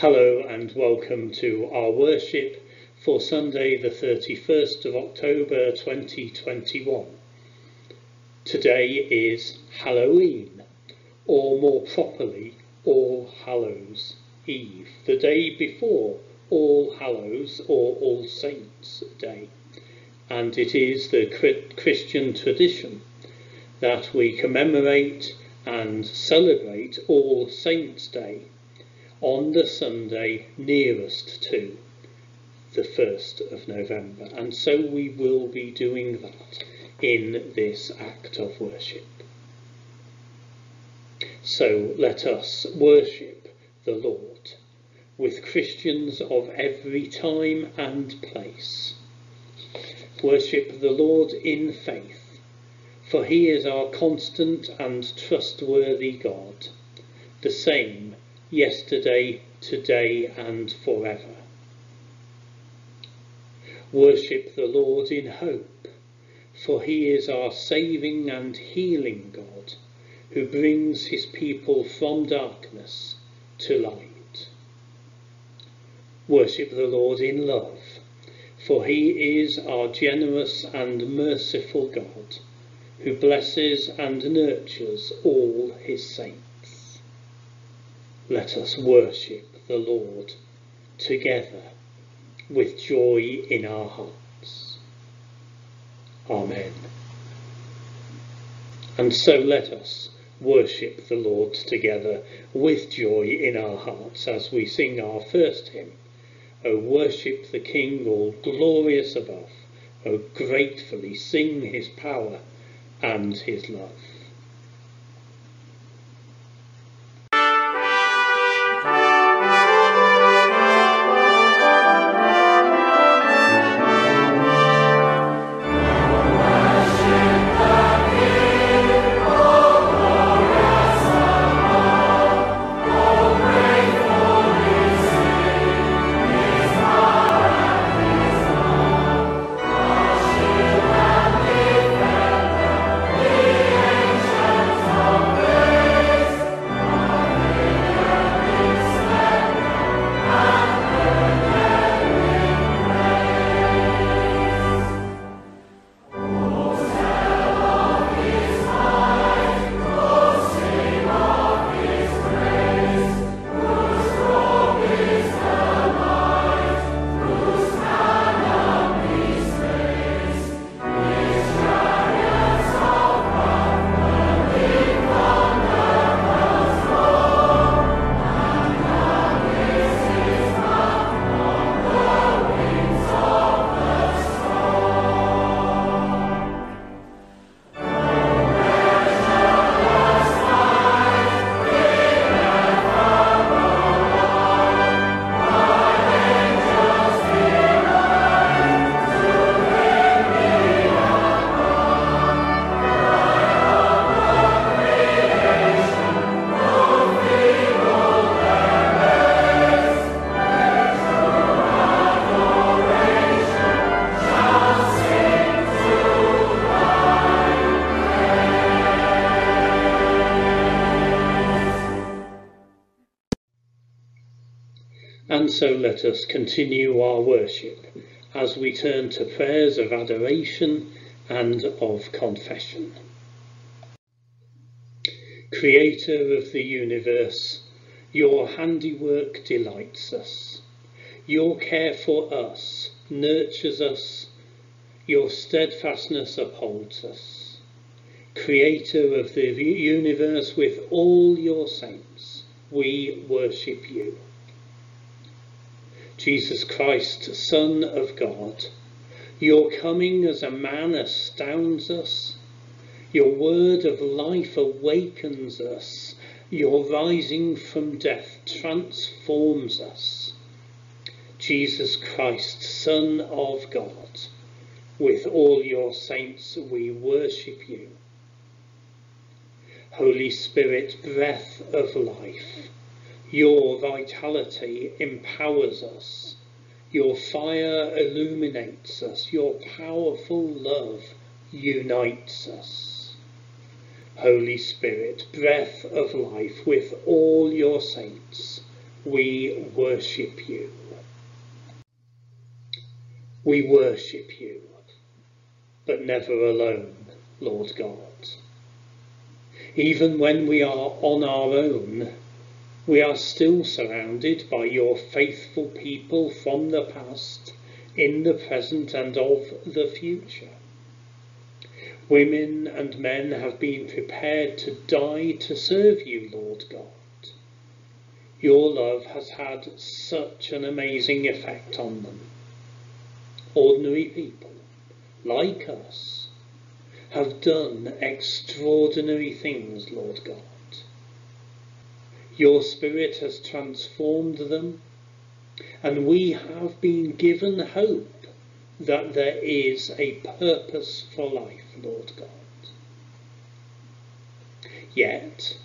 Hello and welcome to our worship for Sunday the 31st of October 2021. Today is Halloween, or more properly, All Hallows Eve, the day before All Hallows or All Saints Day. And it is the Christian tradition that we commemorate and celebrate All Saints Day on the Sunday nearest to the 1st of November. And so we will be doing that in this act of worship. So let us worship the Lord with Christians of every time and place. Worship the Lord in faith, for he is our constant and trustworthy God, the same yesterday, today, and forever. Worship the Lord in hope, for he is our saving and healing God, who brings his people from darkness to light. Worship the Lord in love, for he is our generous and merciful God, who blesses and nurtures all his saints let us worship the Lord together with joy in our hearts. Amen. And so let us worship the Lord together with joy in our hearts as we sing our first hymn. O worship the King all glorious above. O gratefully sing his power and his love. Let us continue our worship as we turn to prayers of adoration and of confession. Creator of the universe, your handiwork delights us. Your care for us nurtures us. Your steadfastness upholds us. Creator of the universe with all your saints, we worship you. Jesus Christ, Son of God, your coming as a man astounds us. Your word of life awakens us. Your rising from death transforms us. Jesus Christ, Son of God, with all your saints we worship you. Holy Spirit, breath of life, your vitality empowers us. Your fire illuminates us. Your powerful love unites us. Holy Spirit, breath of life, with all your saints, we worship you. We worship you, but never alone, Lord God. Even when we are on our own, we are still surrounded by your faithful people from the past, in the present, and of the future. Women and men have been prepared to die to serve you, Lord God. Your love has had such an amazing effect on them. Ordinary people, like us, have done extraordinary things, Lord God. Your Spirit has transformed them, and we have been given hope that there is a purpose for life, Lord God. Yet,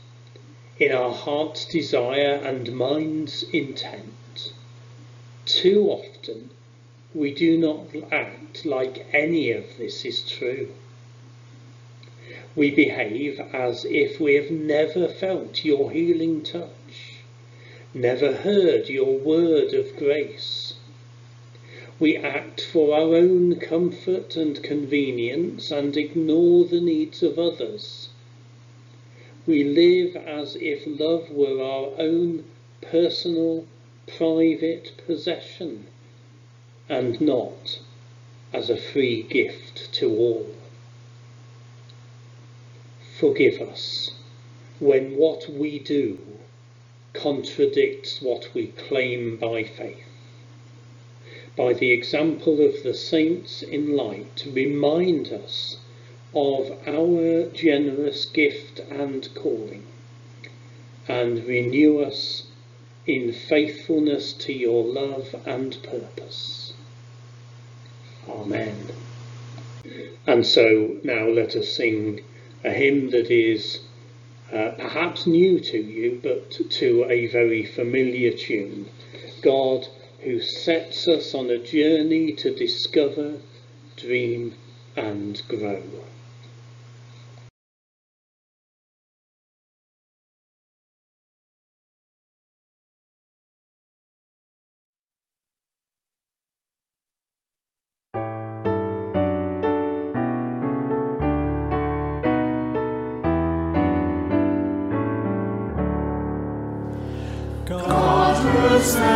in our heart's desire and mind's intent, too often we do not act like any of this is true. We behave as if we have never felt your healing touch, never heard your word of grace, we act for our own comfort and convenience and ignore the needs of others. We live as if love were our own personal, private possession and not as a free gift to all. Forgive us when what we do contradicts what we claim by faith by the example of the saints in light, remind us of our generous gift and calling, and renew us in faithfulness to your love and purpose. Amen. And so now let us sing a hymn that is uh, perhaps new to you, but to a very familiar tune. God who sets us on a journey to discover, dream and grow. Son.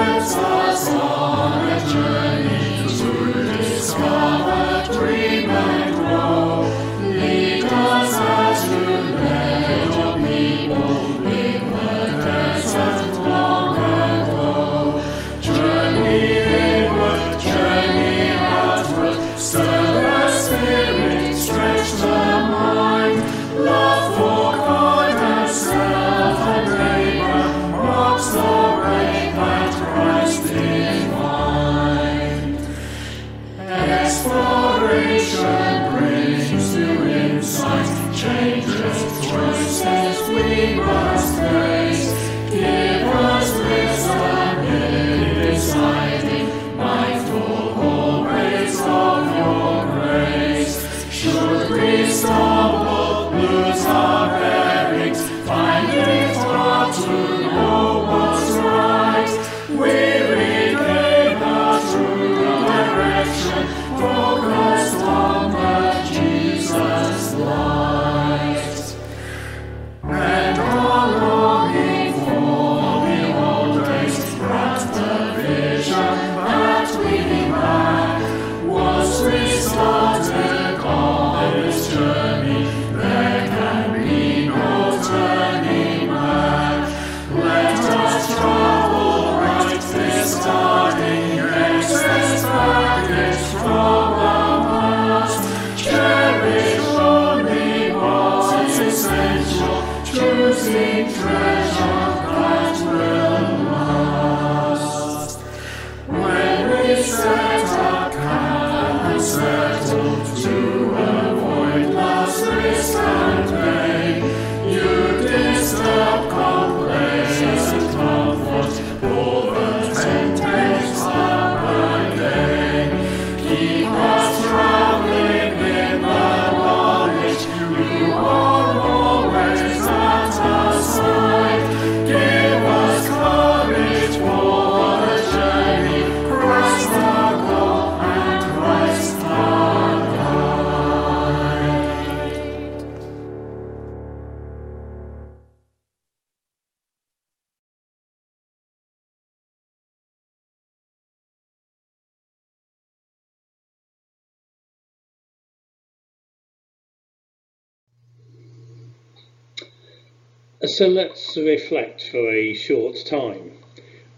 So let's reflect for a short time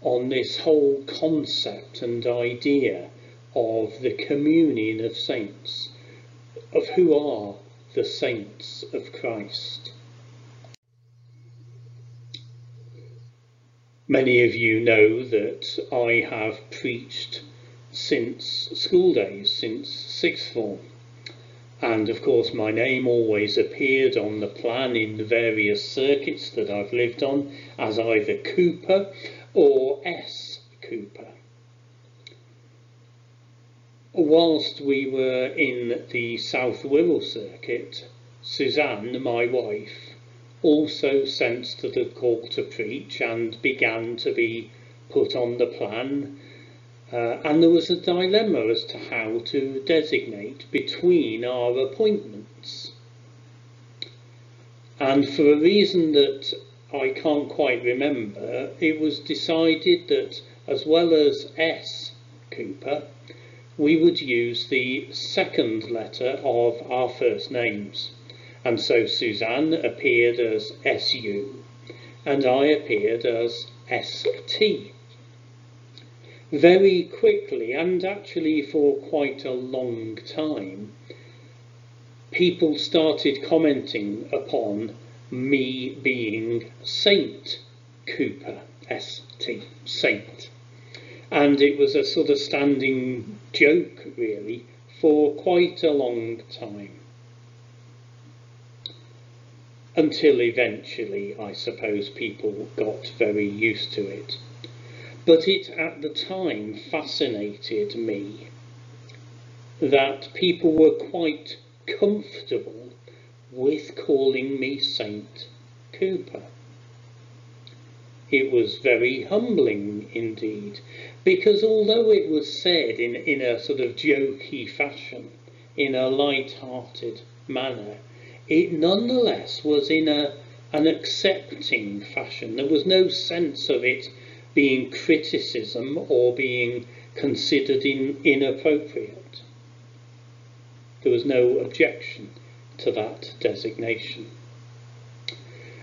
on this whole concept and idea of the communion of saints, of who are the saints of Christ. Many of you know that I have preached since school days, since sixth form. And of course, my name always appeared on the plan in the various circuits that I've lived on as either Cooper or S. Cooper. Whilst we were in the South Wirral circuit, Suzanne, my wife, also sensed the call to preach and began to be put on the plan uh, and there was a dilemma as to how to designate between our appointments. And for a reason that I can't quite remember, it was decided that as well as S. Cooper, we would use the second letter of our first names. And so Suzanne appeared as SU, and I appeared as ST very quickly and actually for quite a long time, people started commenting upon me being Saint Cooper, S-T, Saint. And it was a sort of standing joke, really, for quite a long time. Until eventually, I suppose, people got very used to it. But it at the time fascinated me that people were quite comfortable with calling me Saint Cooper. It was very humbling indeed, because although it was said in, in a sort of jokey fashion, in a light-hearted manner, it nonetheless was in a, an accepting fashion. There was no sense of it being criticism or being considered in, inappropriate. There was no objection to that designation.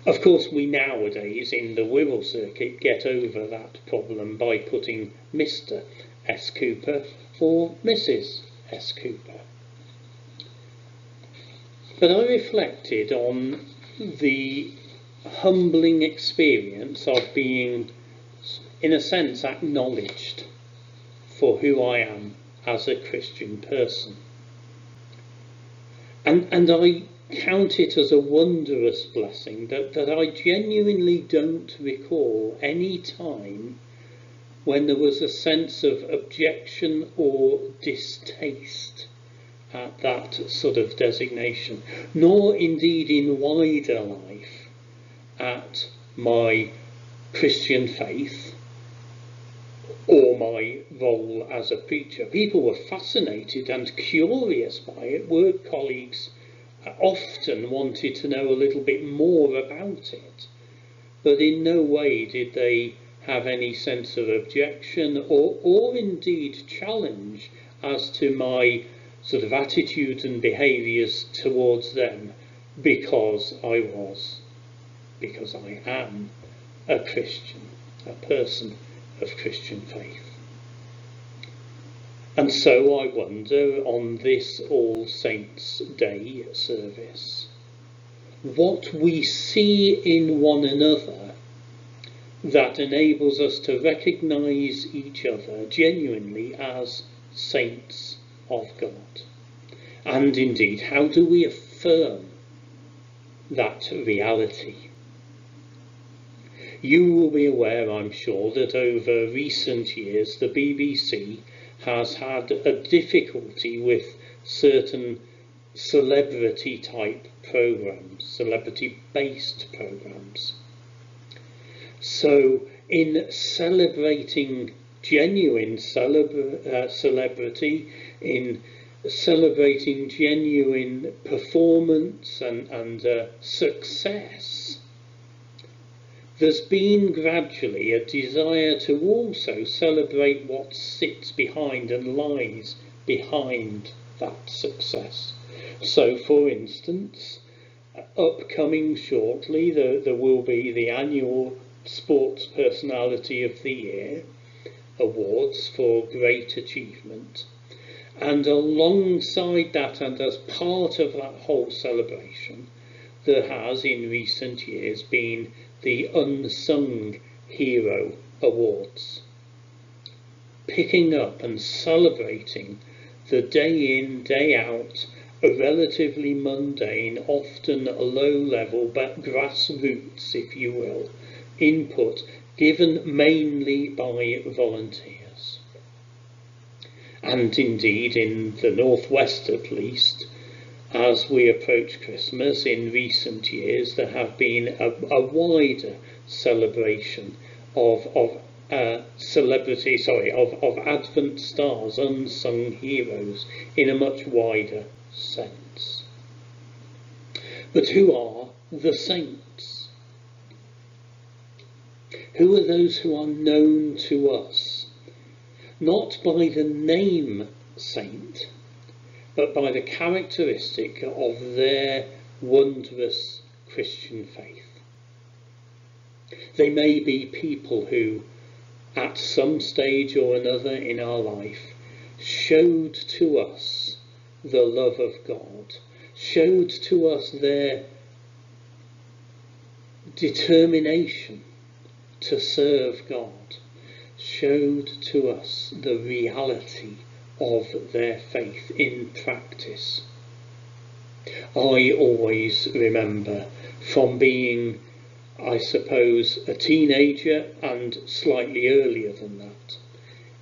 Of course, we nowadays in the Wirral circuit get over that problem by putting Mr. S. Cooper for Mrs. S. Cooper. But I reflected on the humbling experience of being in a sense, acknowledged for who I am as a Christian person. And, and I count it as a wondrous blessing that, that I genuinely don't recall any time when there was a sense of objection or distaste at that sort of designation, nor indeed in wider life at my Christian faith or my role as a preacher. People were fascinated and curious by it. Work colleagues uh, often wanted to know a little bit more about it, but in no way did they have any sense of objection or, or indeed challenge as to my sort of attitudes and behaviours towards them because I was, because I am a Christian, a person of Christian faith. And so I wonder on this All Saints' Day service, what we see in one another that enables us to recognise each other genuinely as saints of God. And indeed, how do we affirm that reality? You will be aware, I'm sure, that over recent years the BBC has had a difficulty with certain celebrity type programs, celebrity based programs. So, in celebrating genuine celebra- uh, celebrity, in celebrating genuine performance and, and uh, success, there's been gradually a desire to also celebrate what sits behind and lies behind that success. So, for instance, upcoming shortly, there, there will be the annual Sports Personality of the Year awards for great achievement. And alongside that, and as part of that whole celebration, there has in recent years been the Unsung Hero Awards. Picking up and celebrating the day in, day out, a relatively mundane, often low level, but grassroots, if you will, input given mainly by volunteers. And indeed, in the northwest at least, as we approach Christmas in recent years, there have been a, a wider celebration of, of uh, celebrity, sorry, of, of Advent stars, unsung heroes, in a much wider sense. But who are the saints? Who are those who are known to us? Not by the name saint, but by the characteristic of their wondrous Christian faith. They may be people who, at some stage or another in our life, showed to us the love of God, showed to us their determination to serve God showed to us the reality of their faith in practice. I always remember from being, I suppose, a teenager and slightly earlier than that,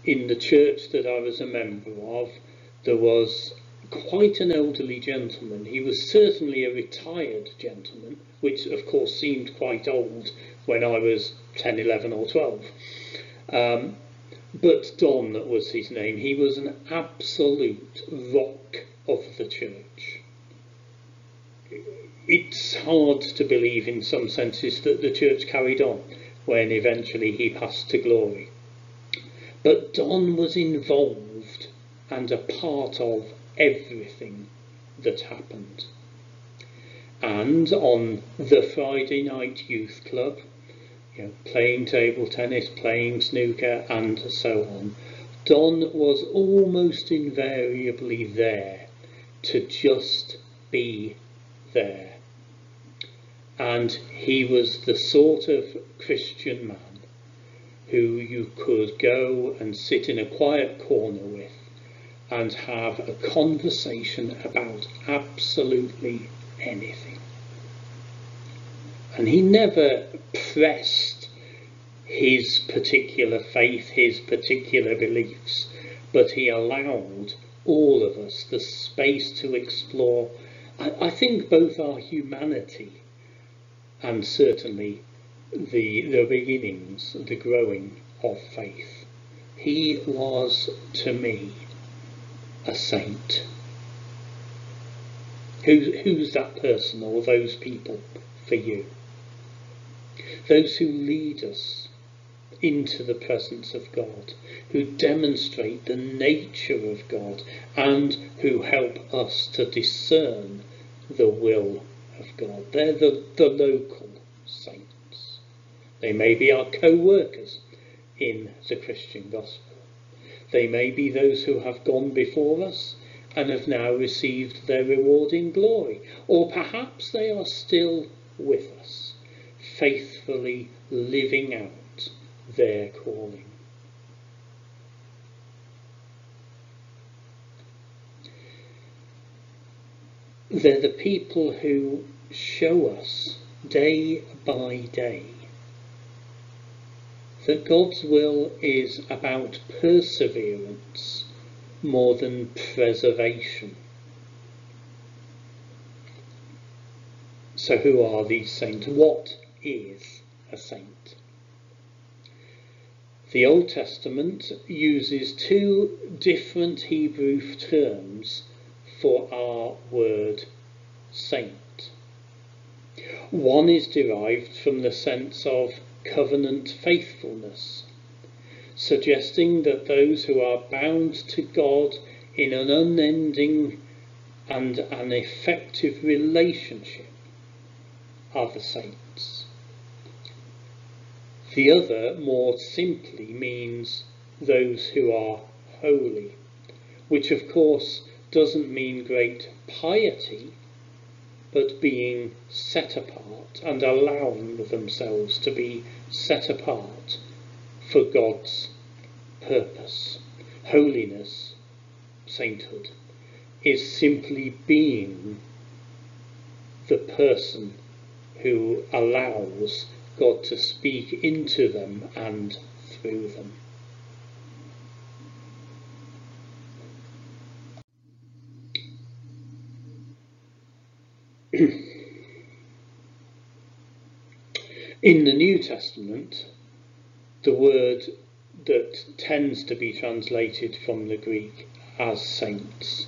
in the church that I was a member of, there was quite an elderly gentleman. He was certainly a retired gentleman, which of course seemed quite old when I was 10, 11, or 12. Um, but Don that was his name. He was an absolute rock of the church. It's hard to believe, in some senses, that the church carried on when eventually he passed to glory. But Don was involved and a part of everything that happened. And on the Friday night youth club, you know, playing table tennis, playing snooker, and so on, Don was almost invariably there to just be there. And he was the sort of Christian man who you could go and sit in a quiet corner with and have a conversation about absolutely anything. And he never pressed his particular faith, his particular beliefs, but he allowed all of us the space to explore, I, I think, both our humanity and certainly the, the beginnings, the growing of faith. He was, to me, a saint. Who, who's that person or those people for you? Those who lead us into the presence of God, who demonstrate the nature of God, and who help us to discern the will of God. They're the, the local saints. They may be our co workers in the Christian gospel. They may be those who have gone before us and have now received their reward in glory, or perhaps they are still with us, faithfully living out their calling. They're the people who show us day by day that God's will is about perseverance more than preservation. So, who are these saints? What is a saint? The Old Testament uses two different Hebrew terms for our word saint. One is derived from the sense of covenant faithfulness, suggesting that those who are bound to God in an unending and an effective relationship are the saints. The other more simply means those who are holy, which of course doesn't mean great piety, but being set apart and allowing themselves to be set apart for God's purpose. Holiness, sainthood, is simply being the person who allows God to speak into them and through them. In the New Testament, the word that tends to be translated from the Greek as saints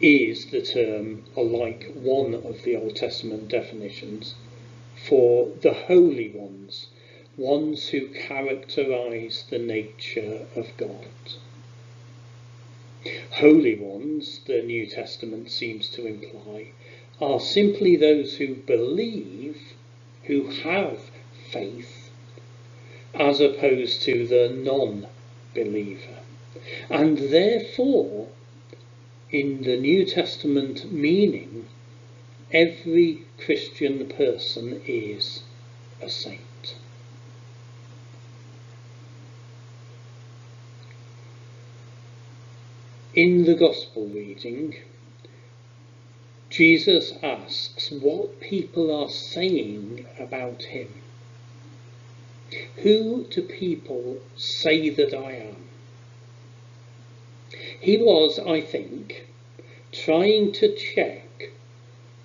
is the term, alike one of the Old Testament definitions, for the holy ones, ones who characterize the nature of God. Holy ones, the New Testament seems to imply, are simply those who believe, who have faith, as opposed to the non believer. And therefore, in the New Testament meaning, every Christian person is a saint. In the Gospel reading, Jesus asks what people are saying about him. Who do people say that I am? He was, I think, trying to check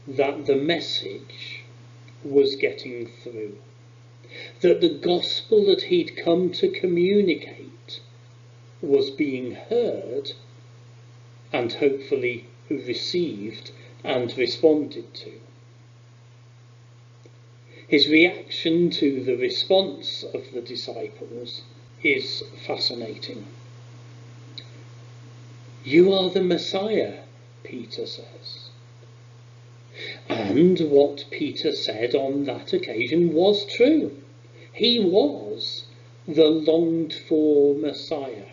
that the message was getting through, that the gospel that he'd come to communicate was being heard and hopefully received and responded to. His reaction to the response of the disciples is fascinating. You are the Messiah, Peter says. And what Peter said on that occasion was true. He was the longed for Messiah.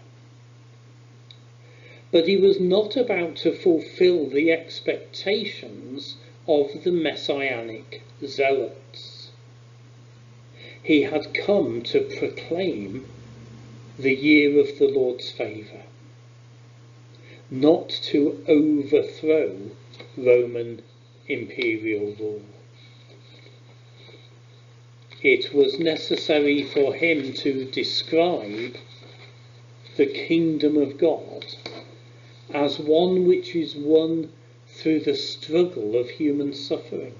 But he was not about to fulfill the expectations of the messianic zealots. He had come to proclaim the year of the Lord's favour, not to overthrow Roman imperial rule. It was necessary for him to describe the kingdom of God as one which is won through the struggle of human suffering.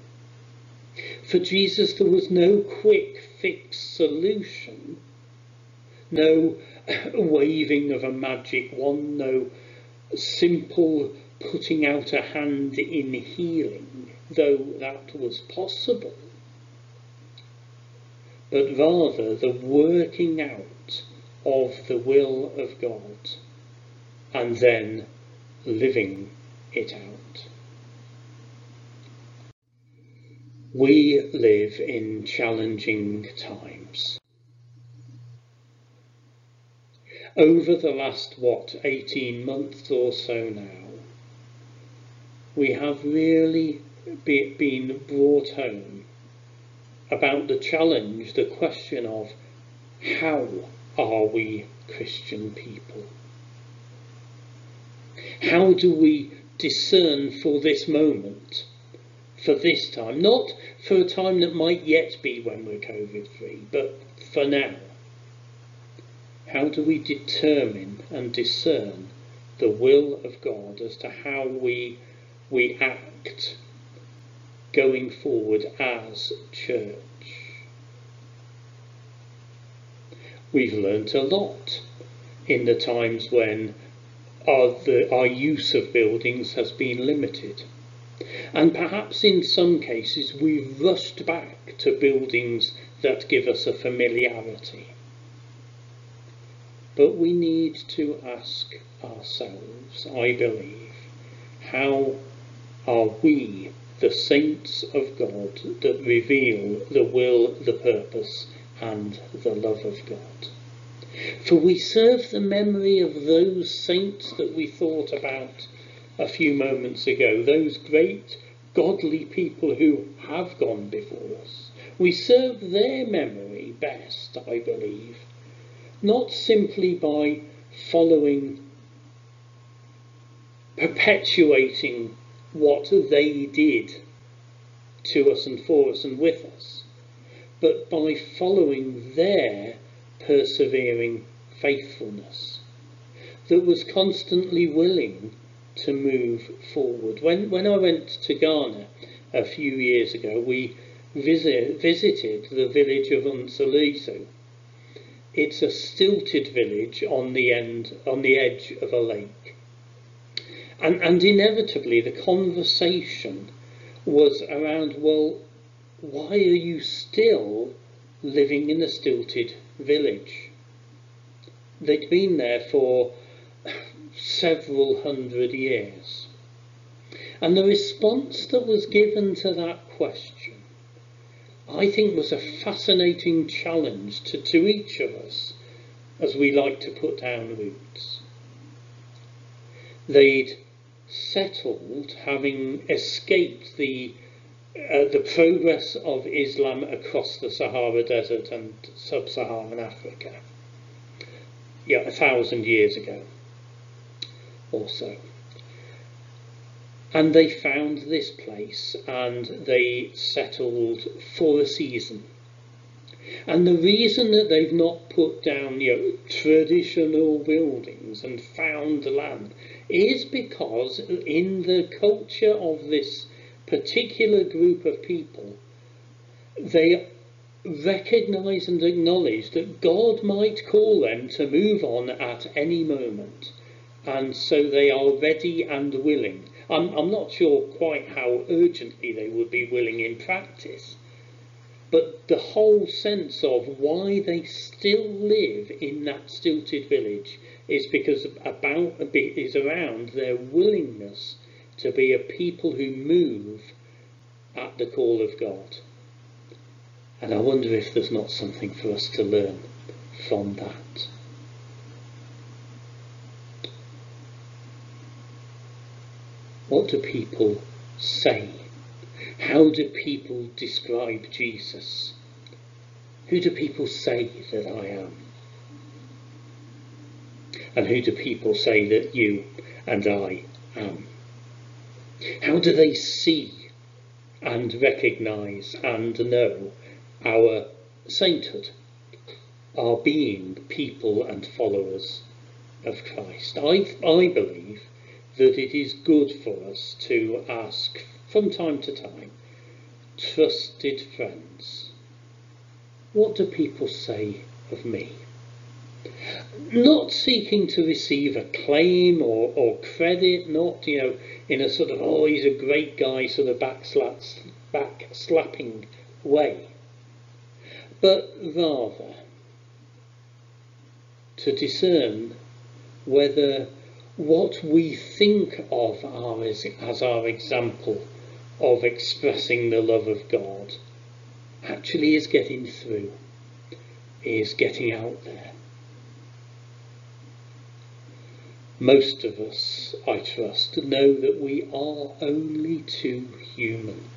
For Jesus, there was no quick fix solution, no waving of a magic wand, no simple putting out a hand in healing, though that was possible, but rather the working out of the will of God and then living it out. We live in challenging times. Over the last, what, 18 months or so now, we have really be, been brought home about the challenge, the question of how are we Christian people? How do we discern for this moment, for this time? Not for a time that might yet be when we're COVID free, but for now. How do we determine and discern the will of God as to how we, we act going forward as church? We've learnt a lot in the times when our, the, our use of buildings has been limited. And perhaps in some cases we've rushed back to buildings that give us a familiarity. But we need to ask ourselves, I believe, how are we the saints of God that reveal the will, the purpose, and the love of God. For we serve the memory of those saints that we thought about a few moments ago, those great godly people who have gone before us. We serve their memory best, I believe, not simply by following, perpetuating what they did to us and for us and with us, but by following their persevering faithfulness that was constantly willing to move forward. When, when I went to Ghana a few years ago, we visit, visited the village of Nzulezo. It's a stilted village on the end, on the edge of a lake. And, and inevitably the conversation was around, well, why are you still living in a stilted village? They'd been there for several hundred years. And the response that was given to that question, I think, was a fascinating challenge to, to each of us as we like to put down roots. They'd settled, having escaped the uh, the progress of Islam across the Sahara Desert and sub-Saharan Africa, yeah, a thousand years ago or so. And they found this place and they settled for a season. And the reason that they've not put down you know, traditional buildings and found land is because in the culture of this particular group of people, they recognize and acknowledge that God might call them to move on at any moment and so they are ready and willing. I'm, I'm not sure quite how urgently they would be willing in practice, but the whole sense of why they still live in that stilted village is because about is around their willingness to be a people who move at the call of God. And I wonder if there's not something for us to learn from that. What do people say? How do people describe Jesus? Who do people say that I am? And who do people say that you and I am? How do they see and recognise and know our sainthood, our being people and followers of Christ? I, I believe that it is good for us to ask from time to time trusted friends, what do people say of me? Not seeking to receive a claim or, or credit, not, you know, in a sort of, oh, he's a great guy, sort of back, back slapping way, but rather to discern whether what we think of our, as our example of expressing the love of God actually is getting through, is getting out there. Most of us, I trust, know that we are only too human,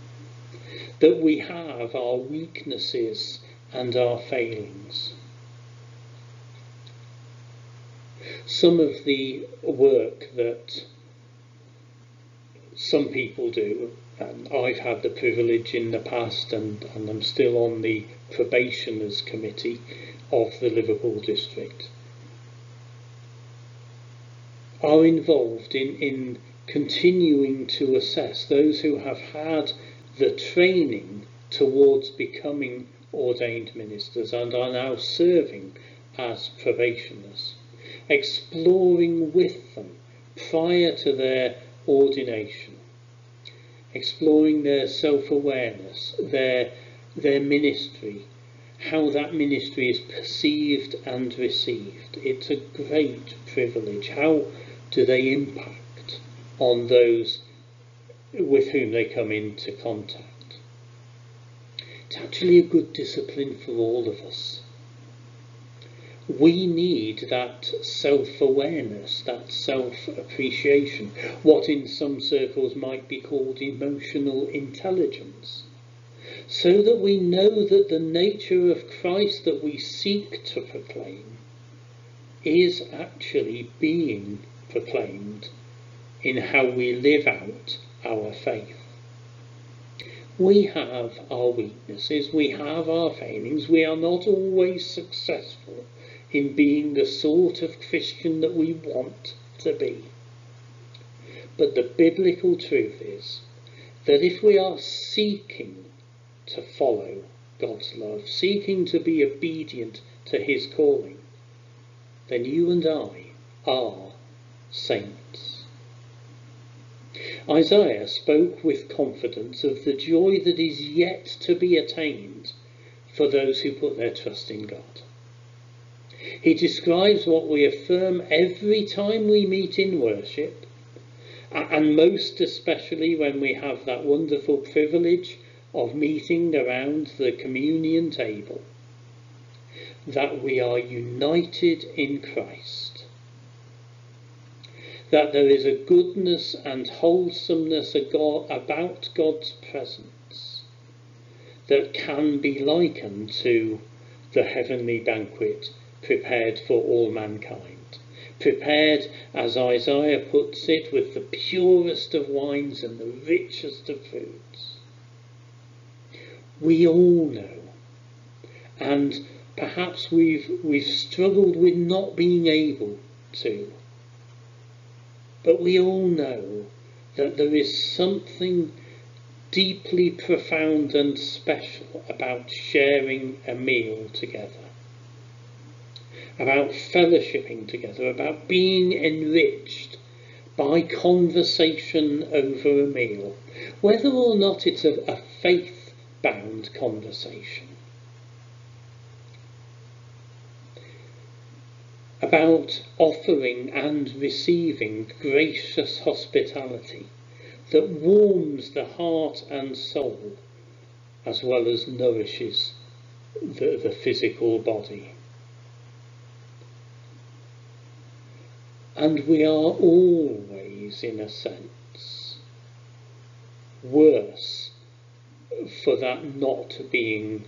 that we have our weaknesses and our failings. some of the work that some people do, and I've had the privilege in the past, and, and I'm still on the probationers committee of the Liverpool district, are involved in, in continuing to assess those who have had the training towards becoming ordained ministers and are now serving as probationers exploring with them prior to their ordination, exploring their self-awareness, their, their ministry, how that ministry is perceived and received. It's a great privilege. How do they impact on those with whom they come into contact. It's actually a good discipline for all of us. We need that self awareness, that self appreciation, what in some circles might be called emotional intelligence, so that we know that the nature of Christ that we seek to proclaim is actually being proclaimed in how we live out our faith. We have our weaknesses, we have our failings, we are not always successful in being the sort of Christian that we want to be. But the biblical truth is that if we are seeking to follow God's love, seeking to be obedient to his calling, then you and I are saints. Isaiah spoke with confidence of the joy that is yet to be attained for those who put their trust in God. He describes what we affirm every time we meet in worship, and most especially when we have that wonderful privilege of meeting around the communion table, that we are united in Christ, that there is a goodness and wholesomeness about God's presence that can be likened to the heavenly banquet prepared for all mankind. Prepared, as Isaiah puts it, with the purest of wines and the richest of foods. We all know, and perhaps we've, we've struggled with not being able to, but we all know that there is something deeply profound and special about sharing a meal together about fellowshipping together, about being enriched by conversation over a meal, whether or not it's a, a faith bound conversation. About offering and receiving gracious hospitality that warms the heart and soul as well as nourishes the, the physical body. And we are always, in a sense, worse for that not being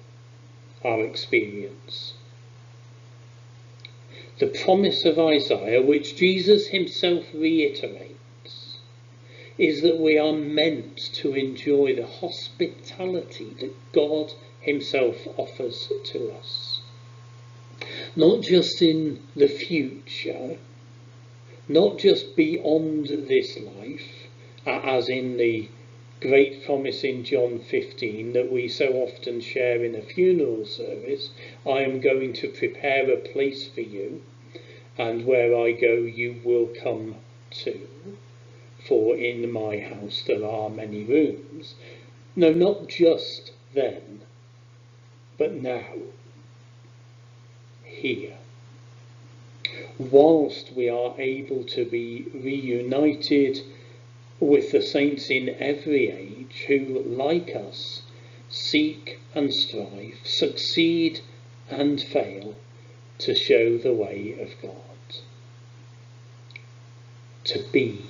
our experience. The promise of Isaiah, which Jesus himself reiterates, is that we are meant to enjoy the hospitality that God himself offers to us. Not just in the future, not just beyond this life, as in the great promise in John 15 that we so often share in a funeral service I am going to prepare a place for you, and where I go, you will come too. For in my house there are many rooms. No, not just then, but now, here whilst we are able to be reunited with the saints in every age who, like us, seek and strive, succeed and fail to show the way of God. To be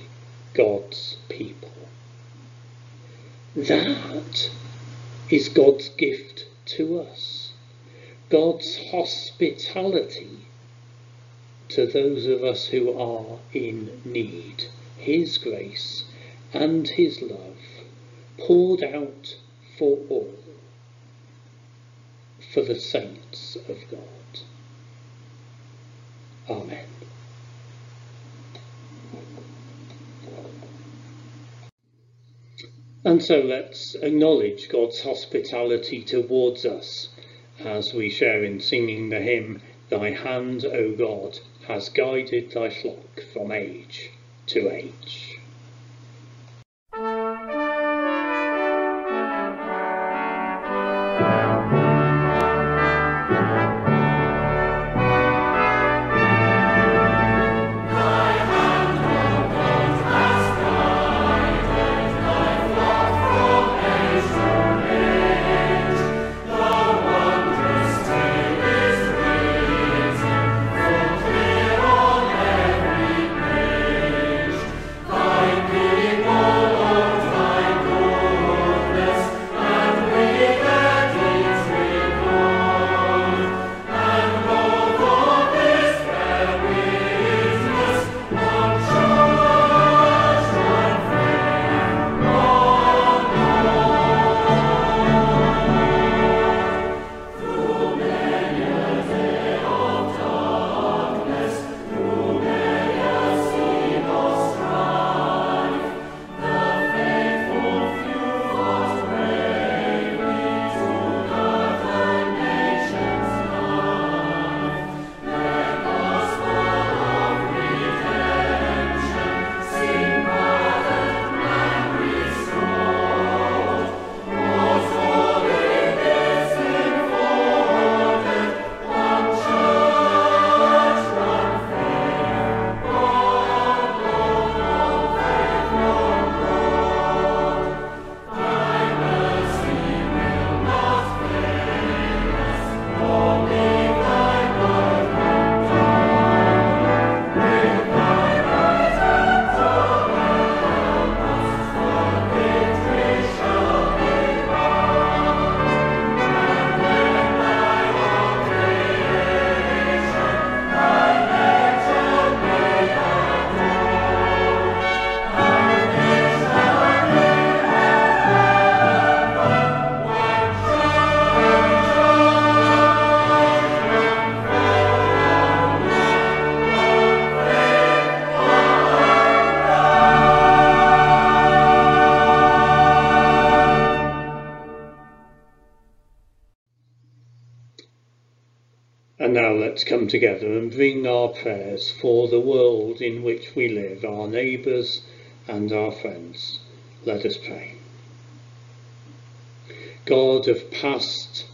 God's people. That is God's gift to us. God's hospitality to those of us who are in need. His grace and His love poured out for all, for the saints of God. Amen. And so let's acknowledge God's hospitality towards us as we share in singing the hymn, Thy hand, O God, has guided thy flock from age to age. Let's come together and bring our prayers for the world in which we live, our neighbours and our friends. Let us pray. God of past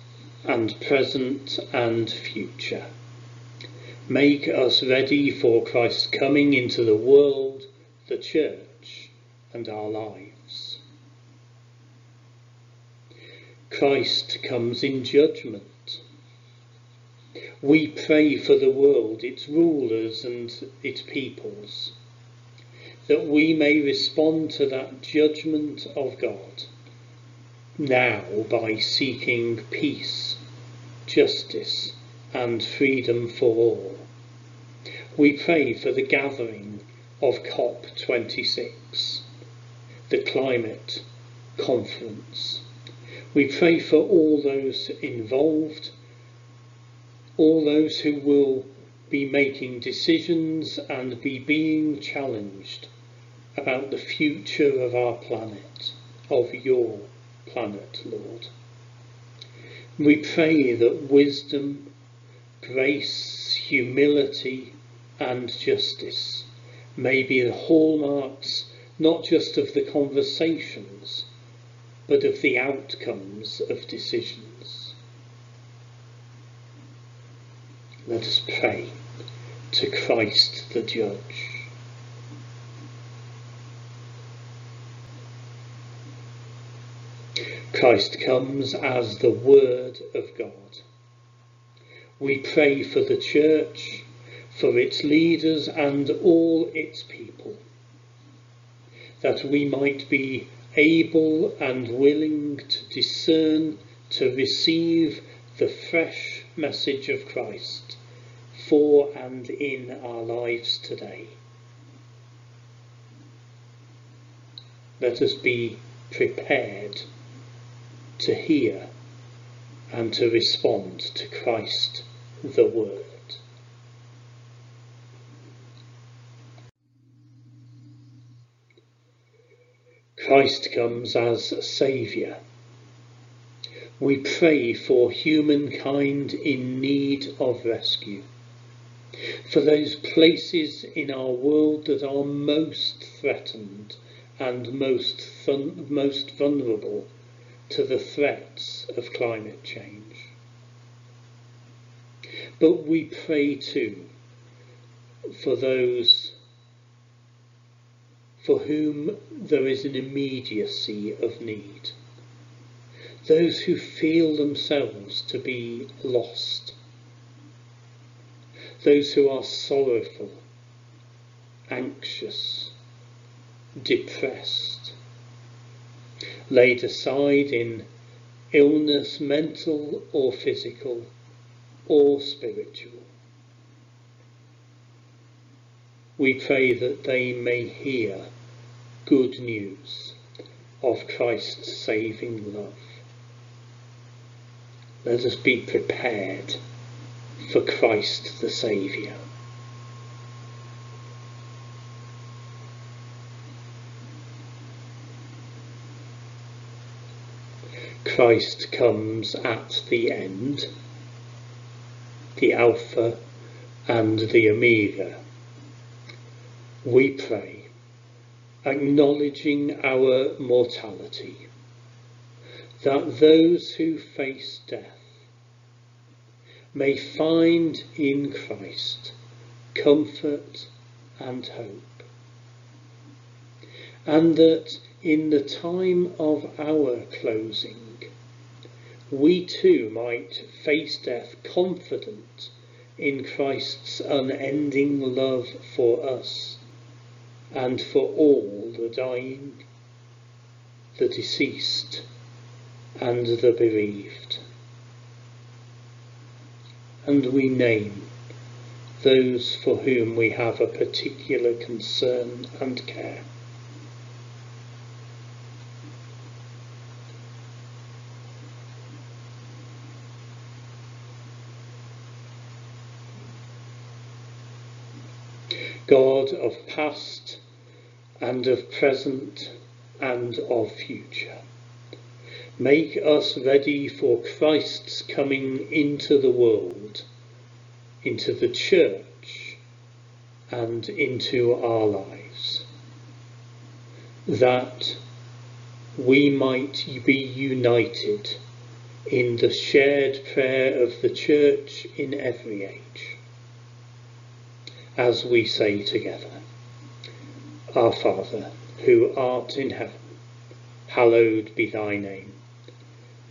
and present and future, make us ready for Christ's coming into the world, the church, and our lives. Christ comes in judgment we pray for the world, its rulers and its peoples, that we may respond to that judgment of God now by seeking peace, justice and freedom for all. We pray for the gathering of COP26, the climate conference. We pray for all those involved all those who will be making decisions and be being challenged about the future of our planet, of your planet, Lord. We pray that wisdom, grace, humility, and justice may be the hallmarks not just of the conversations, but of the outcomes of decisions. Let us pray to Christ the Judge. Christ comes as the Word of God. We pray for the Church, for its leaders and all its people, that we might be able and willing to discern, to receive the fresh message of Christ for and in our lives today. Let us be prepared to hear and to respond to Christ the Word. Christ comes as Saviour we pray for humankind in need of rescue, for those places in our world that are most threatened and most, most vulnerable to the threats of climate change. But we pray too for those for whom there is an immediacy of need those who feel themselves to be lost, those who are sorrowful, anxious, depressed, laid aside in illness, mental or physical or spiritual. We pray that they may hear good news of Christ's saving love. Let us be prepared for Christ the Saviour. Christ comes at the end, the Alpha and the Omega. We pray, acknowledging our mortality that those who face death may find in Christ comfort and hope, and that in the time of our closing, we too might face death confident in Christ's unending love for us and for all the dying, the deceased, and the bereaved. And we name those for whom we have a particular concern and care. God of past and of present and of future. Make us ready for Christ's coming into the world, into the church and into our lives. That we might be united in the shared prayer of the church in every age. As we say together, Our Father, who art in heaven, hallowed be thy name.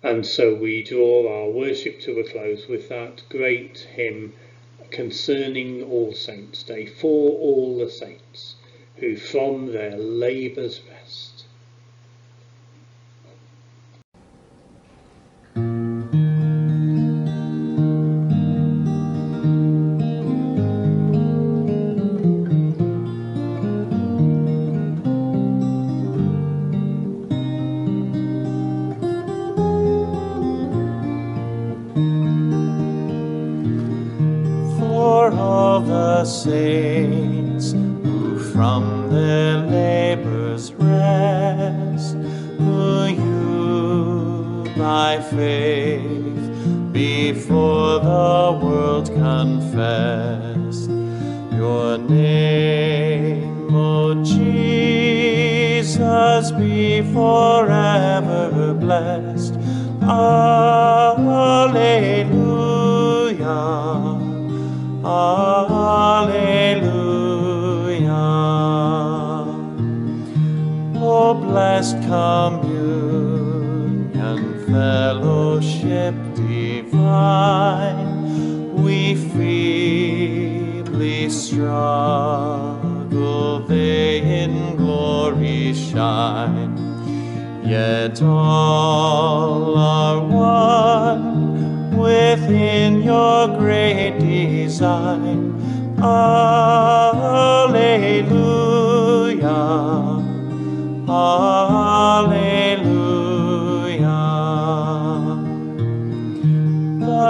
And so we draw our worship to a close with that great hymn concerning All Saints' Day, for all the saints who from their labours.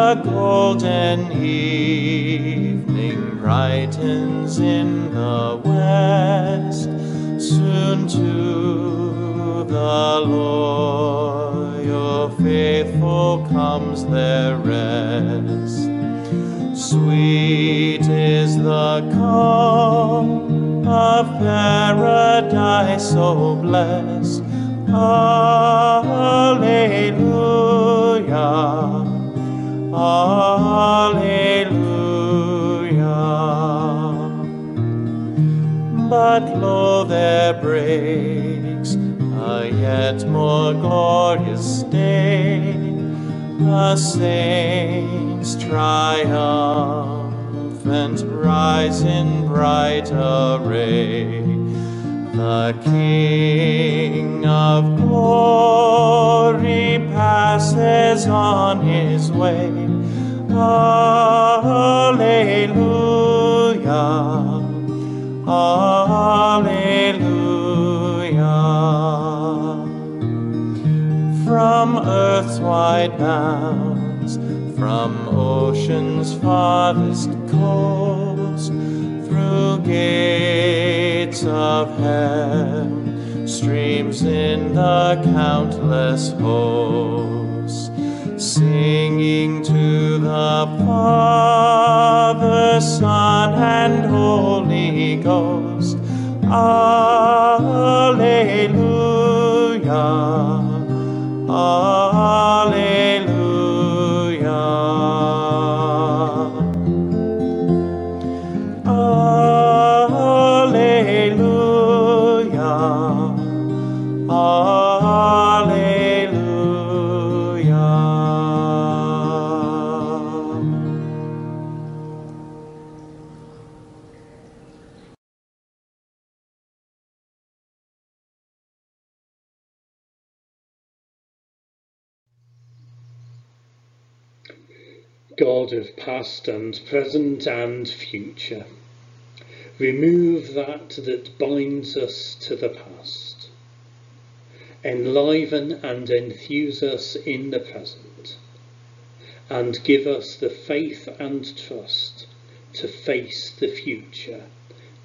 The golden evening brightens in the west, soon to the loyal faithful comes their rest. Sweet is the calm of paradise so blessed. Alleluia. Alleluia. But lo, there breaks a yet more glorious day. The saints triumphant rise in bright array. The King of glory passes on his way. From earth's wide bounds, from ocean's farthest coast, through gates of heaven, streams in the countless hosts, singing to the Father, Son, and Holy Ghost. Alleluia. God of past and present and future, remove that that binds us to the past. Enliven and enthuse us in the present, and give us the faith and trust to face the future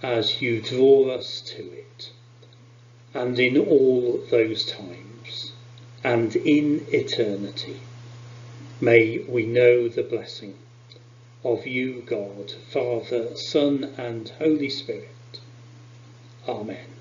as you draw us to it, and in all those times, and in eternity, may we know the blessing of you, God, Father, Son, and Holy Spirit. Amen.